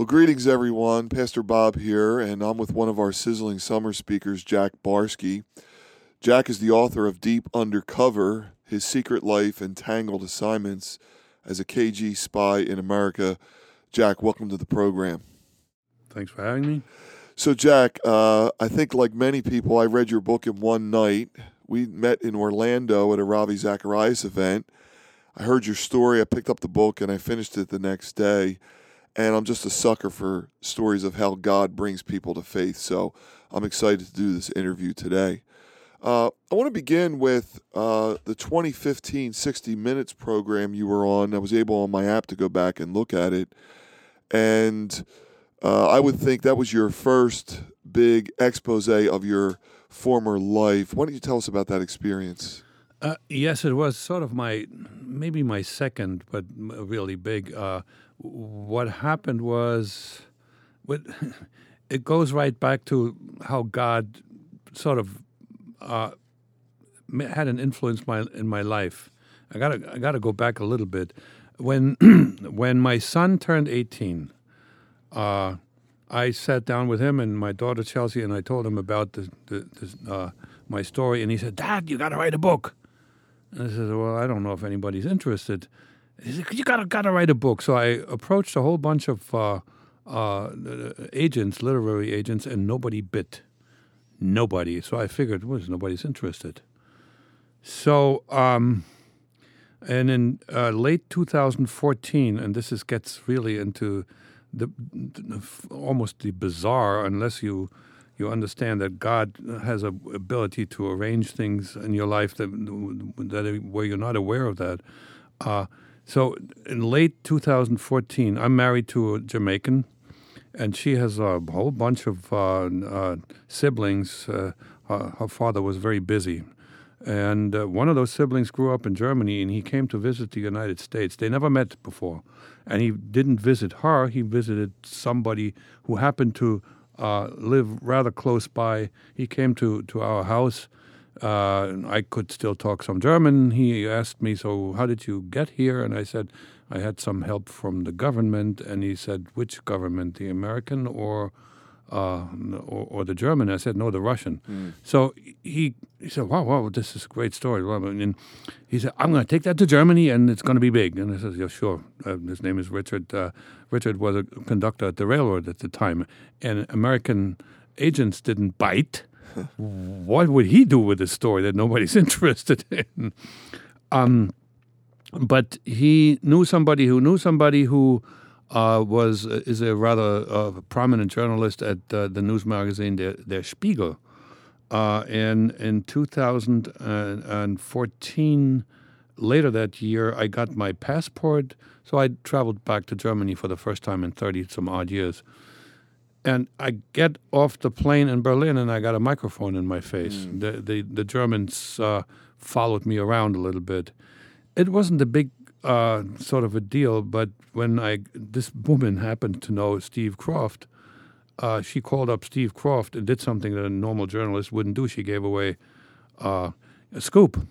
Well, greetings, everyone. Pastor Bob here, and I'm with one of our sizzling summer speakers, Jack Barsky. Jack is the author of Deep Undercover His Secret Life and Tangled Assignments as a KGB Spy in America. Jack, welcome to the program. Thanks for having me. So, Jack, uh, I think like many people, I read your book in one night. We met in Orlando at a Ravi Zacharias event. I heard your story, I picked up the book, and I finished it the next day. And I'm just a sucker for stories of how God brings people to faith. So I'm excited to do this interview today. Uh, I want to begin with uh, the 2015 60 Minutes program you were on. I was able on my app to go back and look at it. And uh, I would think that was your first big expose of your former life. Why don't you tell us about that experience? Uh, yes, it was sort of my, maybe my second, but really big. Uh, what happened was, it goes right back to how God sort of uh, had an influence my, in my life. I gotta, I gotta go back a little bit. When, when my son turned 18, uh, I sat down with him and my daughter Chelsea, and I told him about the, the, the, uh, my story. And he said, "Dad, you got to write a book." And I said, "Well, I don't know if anybody's interested." He said, "You got to got to write a book." So I approached a whole bunch of uh, uh, agents, literary agents, and nobody bit. Nobody. So I figured, well, nobody's interested. So, um, and in uh, late 2014, and this is gets really into the, the, almost the bizarre unless you you understand that God has a ability to arrange things in your life that, that where you're not aware of that. Uh, so in late 2014, I'm married to a Jamaican, and she has a whole bunch of uh, uh, siblings. Uh, her father was very busy. And uh, one of those siblings grew up in Germany and he came to visit the United States. They never met before. And he didn't visit her, he visited somebody who happened to uh, live rather close by. He came to, to our house. Uh, I could still talk some German. He asked me, So, how did you get here? And I said, I had some help from the government. And he said, Which government, the American or uh, or, or, the German. I said, no, the Russian. Mm. So he, he said, wow, wow, this is a great story. And he said, I'm going to take that to Germany and it's going to be big. And I said, yeah, sure. Uh, his name is Richard. Uh, Richard was a conductor at the railroad at the time. And American agents didn't bite. what would he do with a story that nobody's interested in? Um, but he knew somebody who knew somebody who uh, was uh, is a rather uh, prominent journalist at uh, the news magazine Der, Der Spiegel. Uh, and in 2014, later that year, I got my passport. So I traveled back to Germany for the first time in 30 some odd years. And I get off the plane in Berlin and I got a microphone in my face. Mm. The, the, the Germans uh, followed me around a little bit. It wasn't a big uh, sort of a deal. But when I this woman happened to know Steve Kroft, uh, she called up Steve Kroft and did something that a normal journalist wouldn't do. She gave away uh, a scoop.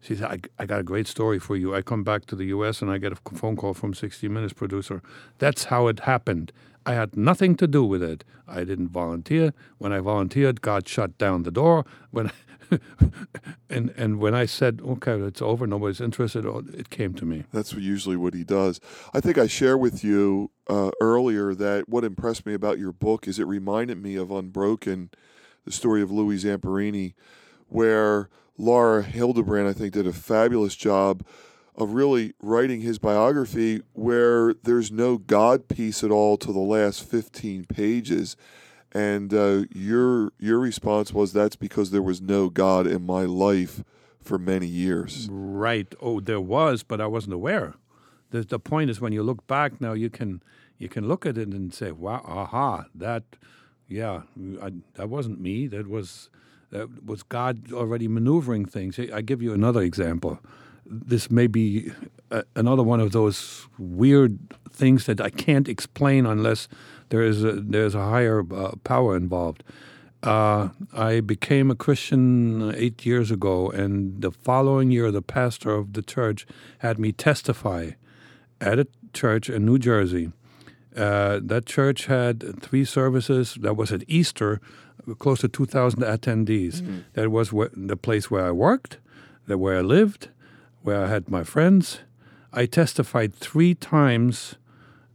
She said, I, I, got a great story for you. I come back to the U.S. and I get a phone call from 60 Minutes producer. That's how it happened. I had nothing to do with it. I didn't volunteer. When I volunteered, God shut down the door. When and and when I said, "Okay, it's over, nobody's interested," it came to me. That's usually what he does. I think I shared with you uh, earlier that what impressed me about your book is it reminded me of Unbroken, the story of Louis Zamperini, where Laura Hillenbrand, I think, did a fabulous job of really writing his biography where there's no God piece at all to the last 15 pages and uh, your your response was that's because there was no God in my life for many years. Right. Oh, there was, but I wasn't aware. The the point is when you look back now, you can you can look at it and say, "Wow, aha, that, yeah, I, that wasn't me. That was." That was God already maneuvering things. I give you another example. This may be a, another one of those weird things that I can't explain unless there is a, there's a higher uh, power involved. Uh, I became a Christian eight years ago, and the following year, the pastor of the church had me testify at a church in New Jersey. Uh, that church had three services. That was at Easter, close to 2,000 attendees. That was where, the place where I worked, that where I lived, where I had my friends. I testified three times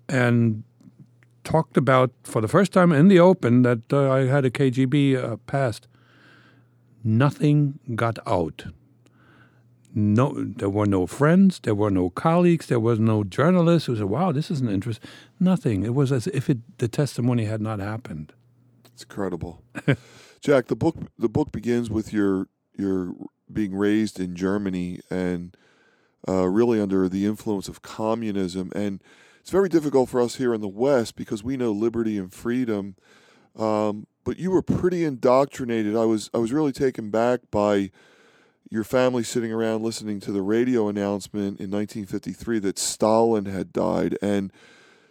and talked about, for the first time in the open, that uh, I had a KGB uh, past. Nothing got out. No, there were no friends, there were no colleagues, there was no journalists who said, "Wow, this is an interest." Nothing. It was as if it, the testimony had not happened. It's incredible. Jack, the book the book begins with your your being raised in Germany and uh, really under the influence of communism, and it's very difficult for us here in the West because we know liberty and freedom. Um, but you were pretty indoctrinated. I was I was really taken back by your family sitting around listening to the radio announcement in 1953 that Stalin had died, and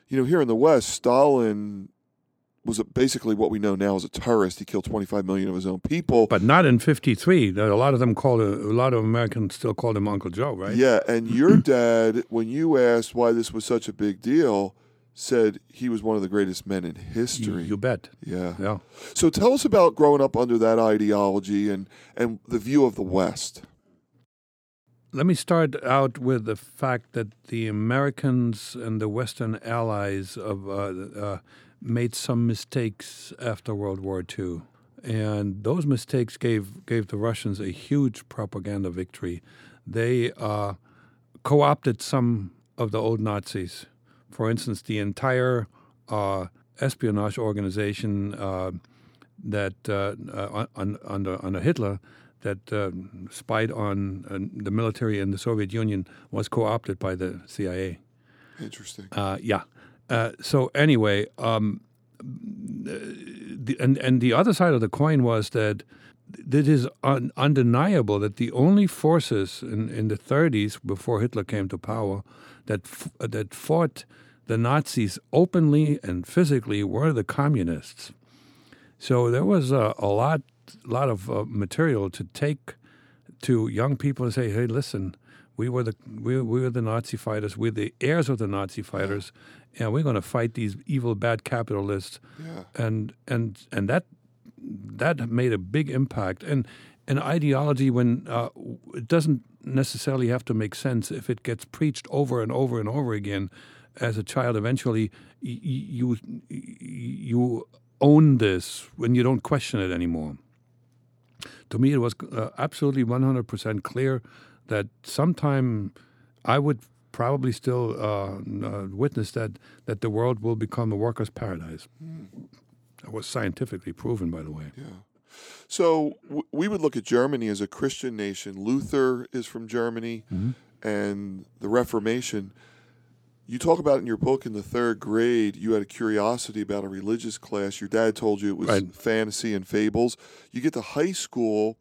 you know here in the West, Stalin was basically what we know now as a terrorist. He killed 25 million of his own people. But not in '53. A lot of them called a lot of Americans still called him Uncle Joe, right? Yeah, and your dad, when you asked why this was such a big deal, said he was one of the greatest men in You, history. you bet. yeah. Yeah. So tell us about growing up under that ideology and and the view of the West. Let me start out with the fact that the Americans and the Western allies of uh, uh, made some mistakes after World War II, and those mistakes gave gave the Russians a huge propaganda victory. They uh, co-opted some of the old Nazis. For instance, the entire uh, espionage organization uh, that uh, uh, under under Hitler that uh, spied on uh, the military in the Soviet Union was co-opted by the CIA. Interesting. Uh, yeah. Uh, so anyway, um, the, and and the other side of the coin was that it is un, undeniable that the only forces in, in the 30s before Hitler came to power that f- that fought the Nazis openly and physically were the communists. So there was a, a lot lot of uh, material to take to young people and say, "Hey, listen, we were the we, we were the Nazi fighters. We're the heirs of the Nazi fighters, and we're going to fight these evil, bad capitalists." Yeah. And and and that that made a big impact. And an ideology when uh, it doesn't necessarily have to make sense if it gets preached over and over and over again. As a child, eventually you you own this when you don't question it anymore to me, it was uh, absolutely 100% clear that sometime I would probably still uh, uh, witness that, that the world will become a worker's paradise. That was scientifically proven, by the way. Yeah. So w- we would look at Germany as a Christian nation. Luther is from Germany, and the Reformation. You talk about in your book in the third grade, you had a curiosity about a religious class. Your dad told you it was Right. fantasy and fables. You get to high school,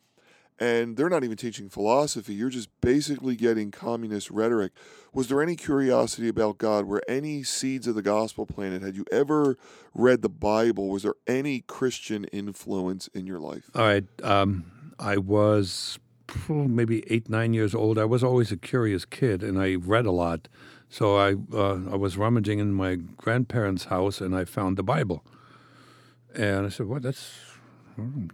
and they're not even teaching philosophy. You're just basically getting communist rhetoric. Was there any curiosity about God? Were any seeds of the gospel planted? Had you ever read the Bible? Was there any Christian influence in your life? All right. Um, I was maybe eight, nine years old. I was always a curious kid, and I read a lot. So I uh, I was rummaging in my grandparents' house, and I found the Bible. And I said, "Well, that's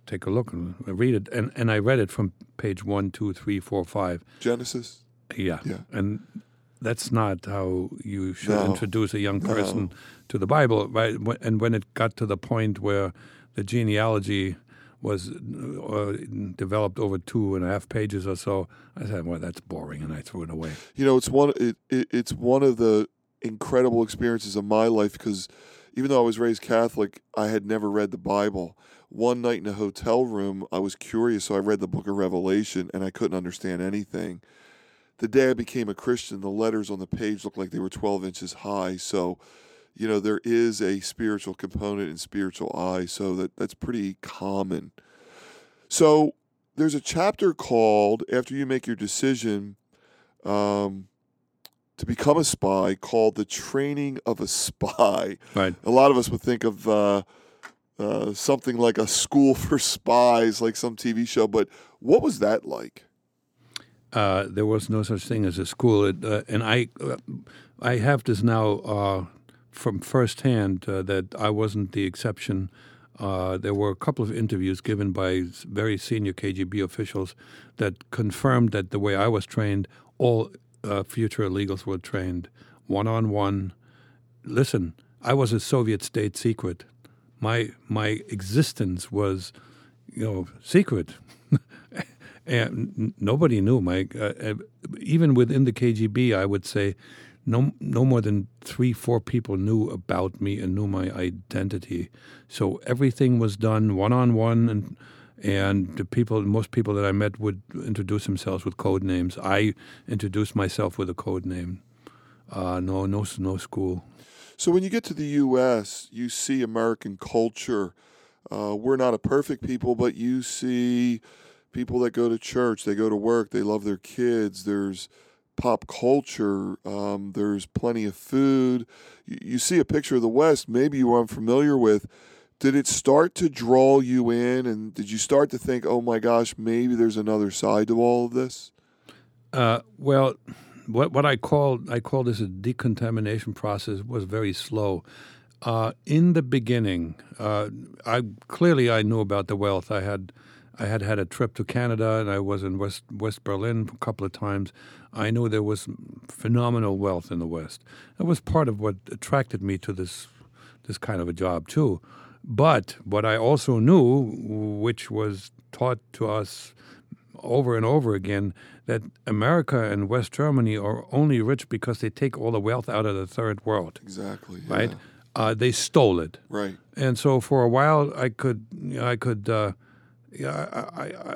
take a look and read it." And and I read it from page one, two, three, four, five. Genesis? Yeah. Yeah. And that's not how you should No. introduce a young No. person to the Bible, right? And when it got to the point where the genealogy was uh, developed over two and a half pages or so, I said, "Well, that's boring," and I threw it away. You know, it's one. It, it, it's one of the incredible experiences of my life because even though I was raised Catholic, I had never read the Bible. One night in a hotel room, I was curious, so I read the Book of Revelation, and I couldn't understand anything. The day I became a Christian, the letters on the page looked like they were 12 inches high. So, you know, there is a spiritual component and spiritual eye, so that that's pretty common. So, there's a chapter called after you make your decision um, to become a spy called the training of a spy. Right. A lot of us would think of uh, uh, something like a school for spies, like some TV show. But what was that like? Uh, there was no such thing as a school, it, uh, and I, uh, I have this now uh, from firsthand that I wasn't the exception. There were a couple of interviews given by very senior KGB officials that confirmed that the way I was trained, all future illegals were trained one on one. Listen, I was a Soviet state secret. My my existence was, you know, secret. and nobody knew. My uh, even within the KGB, I would say, no no more than three four people knew about me and knew my identity. So everything was done one on one, and and the people most people that I met would introduce themselves with code names. I introduced myself with a code name. Uh, no no no school. So when you get to the U.S., you see American culture. Uh, we're not a perfect people, but you see people that go to church, they go to work, they love their kids. There's pop culture. Um, there's plenty of food. You, you see a picture of the West, maybe you were unfamiliar with. Did it start to draw you in, and did you start to think, "Oh my gosh, maybe there's another side to all of this"? Uh, well, what what I call I call this a decontamination process was very slow. Uh, in the beginning, uh, I clearly I knew about the wealth. I had I had had a trip to Canada and I was in West West Berlin a couple of times. I knew there was phenomenal wealth in the West. That was part of what attracted me to this this kind of a job too. But what I also knew, which was taught to us over and over again that America and West Germany are only rich because they take all the wealth out of the third world, Exactly. right? yeah. Uh, they stole it, Right. and so for a while I could, you know, I could, uh, yeah, I, I, I,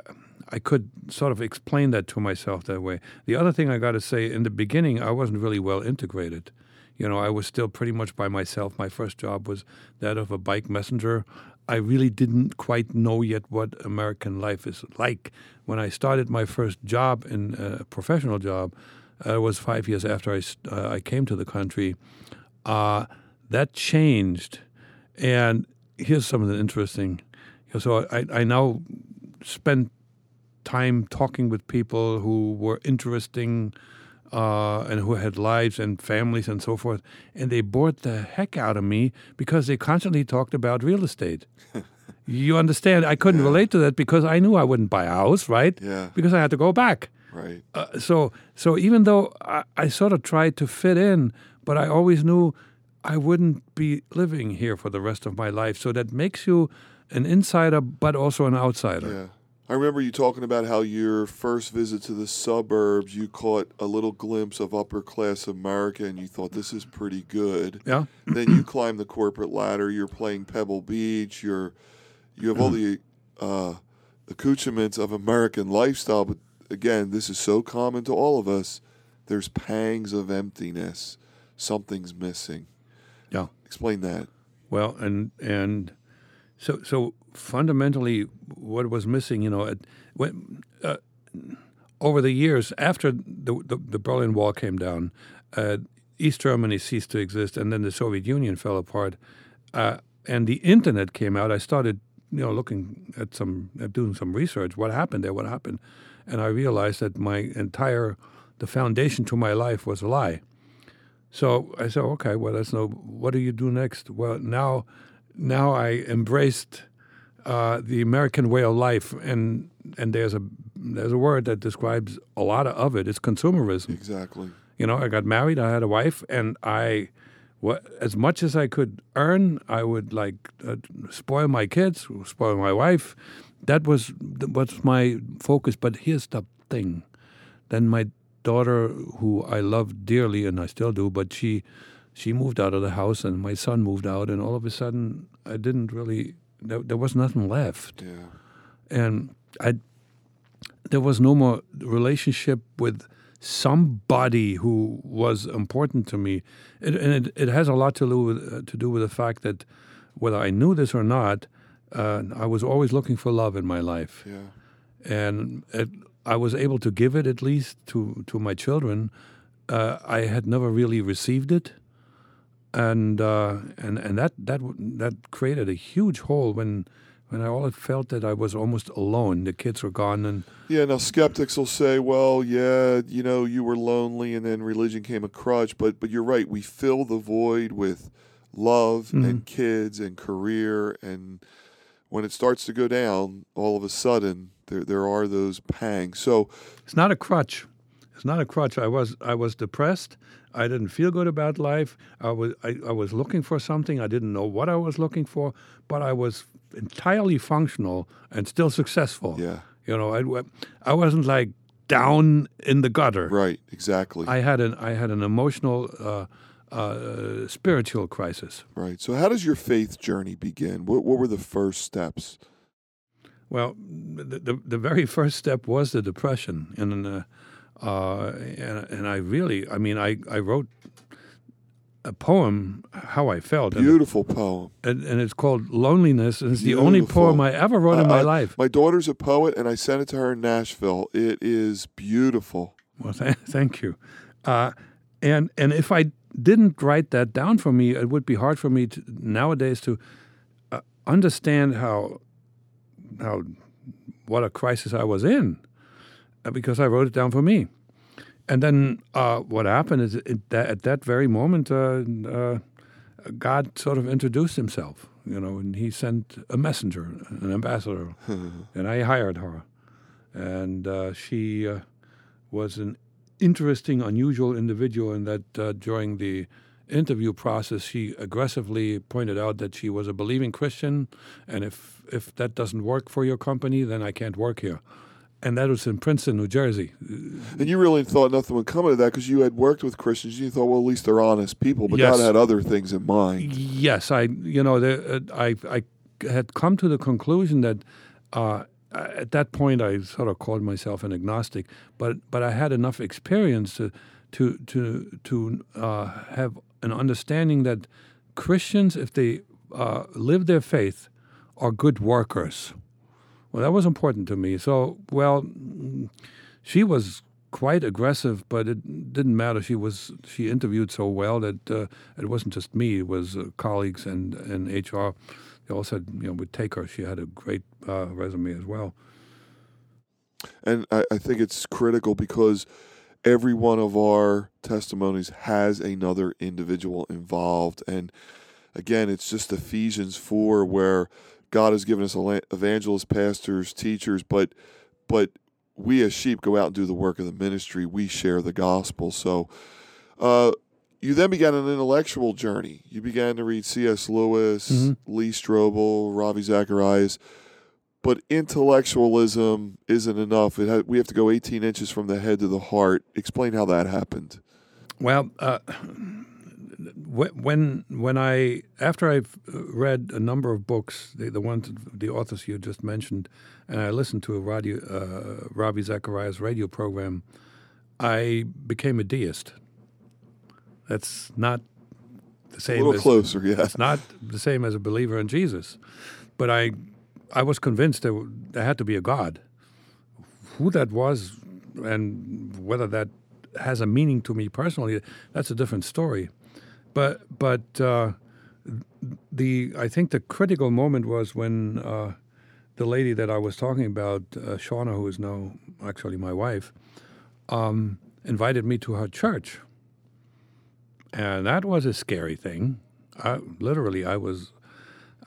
I could sort of explain that to myself that way. The other thing I got to say, in the beginning, I wasn't really well integrated. You know, I was still pretty much by myself. My first job was that of a bike messenger. I really didn't quite know yet what American life is like. When I started my first job in a professional job, uh, it was five years after I, uh, I came to the country. Uh, that changed. And here's something interesting. So I, I now spend time talking with people who were interesting uh, and who had lives and families and so forth. And they bored the heck out of me because they constantly talked about real estate. you understand? I couldn't relate to that because I knew I wouldn't buy a house, right? Yeah. Because I had to go back. Right. Uh, so so even though I, I sort of tried to fit in, but I always knew I wouldn't be living here for the rest of my life. So that makes you an insider, but also an outsider. Yeah. I remember you talking about how your first visit to the suburbs, you caught a little glimpse of upper class America and you thought this is pretty good. Yeah. then you climb the corporate ladder, you're playing Pebble Beach, you're you have all the uh, accoutrements of American lifestyle, but again, this is so common to all of us. There's pangs of emptiness. Something's missing. Yeah. Explain that. Well, and and so so fundamentally, what was missing, you know, when, uh, over the years after the, the the Berlin Wall came down, uh, East Germany ceased to exist, and then the Soviet Union fell apart, uh, and the internet came out. I started, you know, looking at some, at doing some research. What happened there? What happened? And I realized that my entire, the foundation to my life was a lie. So I said, okay, well, let's what do you do next. Well, now, now I embraced uh, the American way of life, and and there's a there's a word that describes a lot of it. It's consumerism. Exactly. You know, I got married, I had a wife, and I, what as much as I could earn, I would like uh, spoil my kids, spoil my wife. That was was my focus. But here's the thing: then my daughter, who I loved dearly, and I still do, but she she moved out of the house, and my son moved out, and all of a sudden, I didn't really. There, there was nothing left Yeah. and I there was no more relationship with somebody who was important to me, it, and it, it has a lot to do with uh, to do with the fact that whether I knew this or not, uh, I was always looking for love in my life, Yeah. and it, I was able to give it at least to to my children. Uh, I had never really received it, and uh, and and that that that created a huge hole when when I always felt that I was almost alone. The kids were gone, and Yeah, now skeptics will say, well, yeah, you know, you were lonely and then religion came a crutch, but but you're right, we fill the void with love Mm-hmm. and kids and career and when it starts to go down, all of a sudden there there are those pangs. So It's not a crutch. It's not a crutch. I was I was depressed. I didn't feel good about life. I was I, I was looking for something. I didn't know what I was looking for, but I was entirely functional and still successful. yeah, You know, I, I wasn't like down in the gutter. right, exactly. I had an I had an emotional, uh, uh, spiritual crisis. right. So how does your faith journey begin? What what were the first steps? Well, the, the, the very first step was the depression, and uh, uh, and and I really, I mean, I, I wrote a poem how I felt, and, Beautiful poem. and, and it's called Loneliness, and it's the only poem I ever wrote in my I- life. My daughter's a poet, and I sent it to her in Nashville. It is beautiful. Well, th- thank you. Uh, and and if I didn't write that down for me, it would be hard for me to, nowadays to uh, understand how how what a crisis I was in, because I wrote it down for me. And then uh, what happened is it, that at that very moment, uh, uh, God sort of introduced Himself, you know, and He sent a messenger, an ambassador, and I hired her, and uh, she. Uh, was an interesting, unusual individual in that uh, during the interview process, she aggressively pointed out that she was a believing Christian, and if if that doesn't work for your company, then I can't work here. And that was in Princeton, New Jersey. And you really thought nothing would come of that because you had worked with Christians. You thought, well, at least they're honest people. But Yes. God had other things in mind. Yes, I you know the, uh, I I had come to the conclusion that uh, at that point I sort of called myself an agnostic, but but I had enough experience to to to to uh, have an understanding that Christians, if they uh, live their faith, are good workers. Well, that was important to me. So, well, she was quite aggressive, but it didn't matter. She was she interviewed so well that uh, it wasn't just me; it was uh, colleagues and and HR. They all said, you know, we'd take her. She had a great uh, resume as well. And I, I think it's critical because every one of our testimonies has another individual involved. And again, it's just Ephesians 4 where God has given us evangelists, pastors, teachers, but but we as sheep go out and do the work of the ministry. We share the gospel. So uh, you then began an intellectual journey. You began to read C.S. Lewis, Mhm. Lee Strobel, Ravi Zacharias. But intellectualism isn't enough. It ha- we have to go 18 inches from the head to the heart. Explain how that happened. Well, uh, when when I after I've read a number of books, the, the ones the authors you just mentioned, and I listened to a radio, uh, Ravi Zacharias radio program, I became a deist. That's not the same. A little as closer, yeah. it's not the same as a believer in Jesus, but I I was convinced there, there had to be a God. Who that was, and whether that has a meaning to me personally, that's a different story. But but uh, the I think the critical moment was when uh, the lady that I was talking about, uh, Shauna, who is now actually my wife, um, invited me to her church, and that was a scary thing. I, literally, I was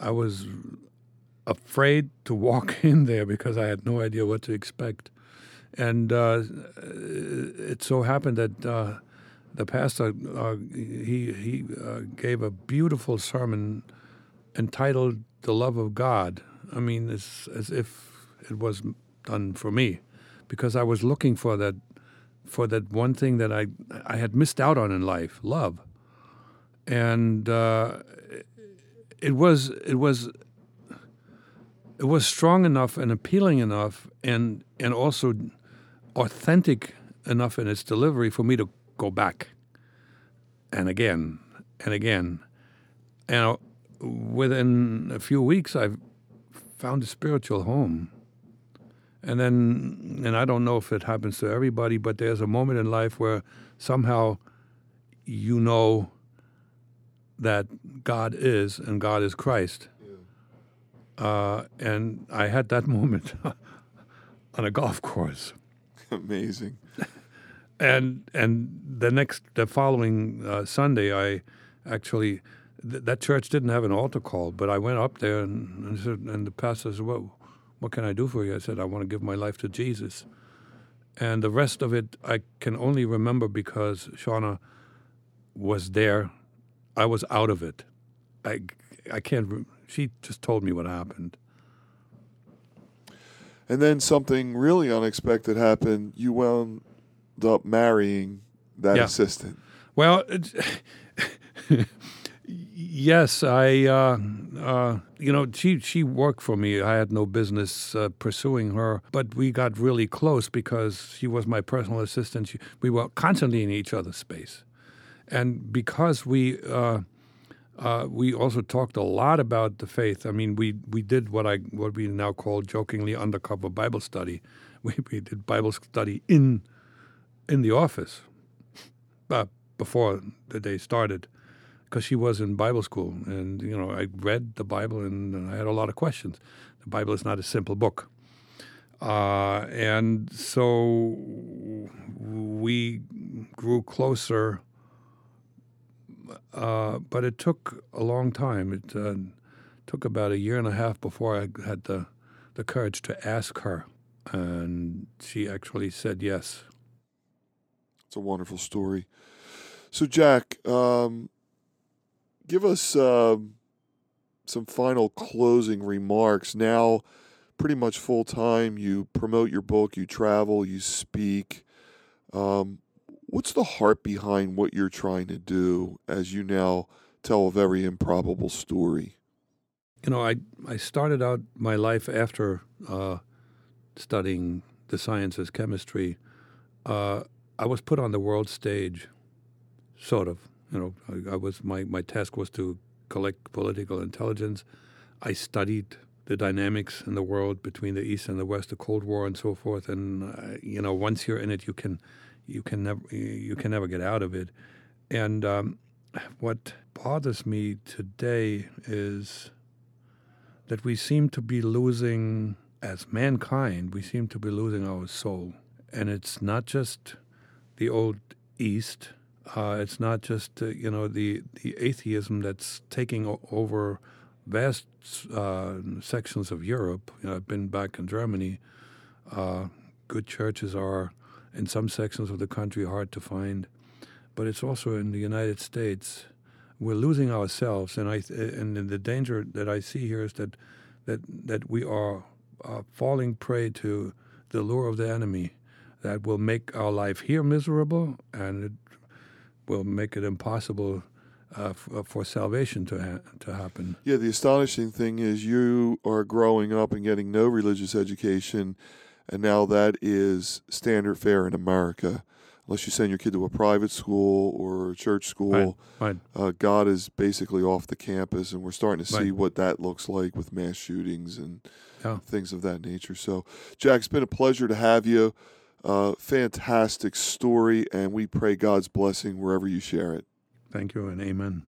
I was afraid to walk in there because I had no idea what to expect. And uh, it so happened that uh, the pastor uh, he he uh, gave a beautiful sermon entitled "The Love of God." I mean, it's as if it was done for me, because I was looking for that for that one thing that I I had missed out on in life, love. And uh, it was it was it was strong enough and appealing enough and and also authentic enough in its delivery for me to go back and again and again and within a few weeks i found a spiritual home and then and i don't know if it happens to everybody but there's a moment in life where somehow you know that god is and god is christ Yeah. uh, and I had that moment on a golf course. Amazing. And and the next the following uh, Sunday, I actually th- that church didn't have an altar call, but I went up there and, and, said, and the pastor said, "Well, what can I do for you?" I said, "I want to give my life to Jesus." And the rest of it, I can only remember because Shauna was there. I was out of it. I, I can't. Re- she just told me what happened. And then something really unexpected happened. You wound up marrying that Yeah. assistant. Well, yes, I. Uh, uh, you know, she she worked for me. I had no business uh, pursuing her, but we got really close because she was my personal assistant. She, we were constantly in each other's space, and because we. Uh, uh, we also talked a lot about the faith. I mean, we, we did what I what we now call jokingly undercover Bible study. We, we did Bible study in in the office uh, before the day started because she was in Bible school. And, you know, I read the Bible and, and I had a lot of questions. The Bible is not a simple book. Uh, and so we grew closer, uh, but it took a long time. It uh, took about a year and a half before I had the, the courage to ask her. And she actually said yes. It's a wonderful story. So, Jack, um, give us um some final closing remarks. Now, pretty much full time, you promote your book, you travel, you speak. Um, what's the heart behind what you're trying to do as you now tell a very improbable story? You know, I I started out my life after uh, studying the sciences, chemistry. Uh, I was put on the world stage, sort of. You know, I, I was my my task was to collect political intelligence. I studied the dynamics in the world between the East and the West, the Cold War, and so forth. And uh, you know, once you're in it, you can you can never you can never get out of it. And um, what bothers me today is that we seem to be losing, as mankind, we seem to be losing our soul. And it's not just the old East. Uh, it's not just uh, you know the the atheism that's taking o- over vast uh, sections of Europe. You know, I've been back in Germany. Uh, good churches are in some sections of the country hard to find, but it's also in the United States. We're losing ourselves, and I and the danger that I see here is that that that we are uh, falling prey to the lure of the enemy that will make our life here miserable and it will make it impossible uh, f- uh, for salvation to ha- to happen. Yeah, the astonishing thing is you are growing up and getting no religious education, and now that is standard fare in America. Unless you send your kid to a private school or a church school, Right. uh, God is basically off the campus, and we're starting to see Right. what that looks like with mass shootings and Yeah. things of that nature. So, Jack, it's been a pleasure to have you. Uh, fantastic story, and we pray God's blessing wherever you share it. Thank you and amen.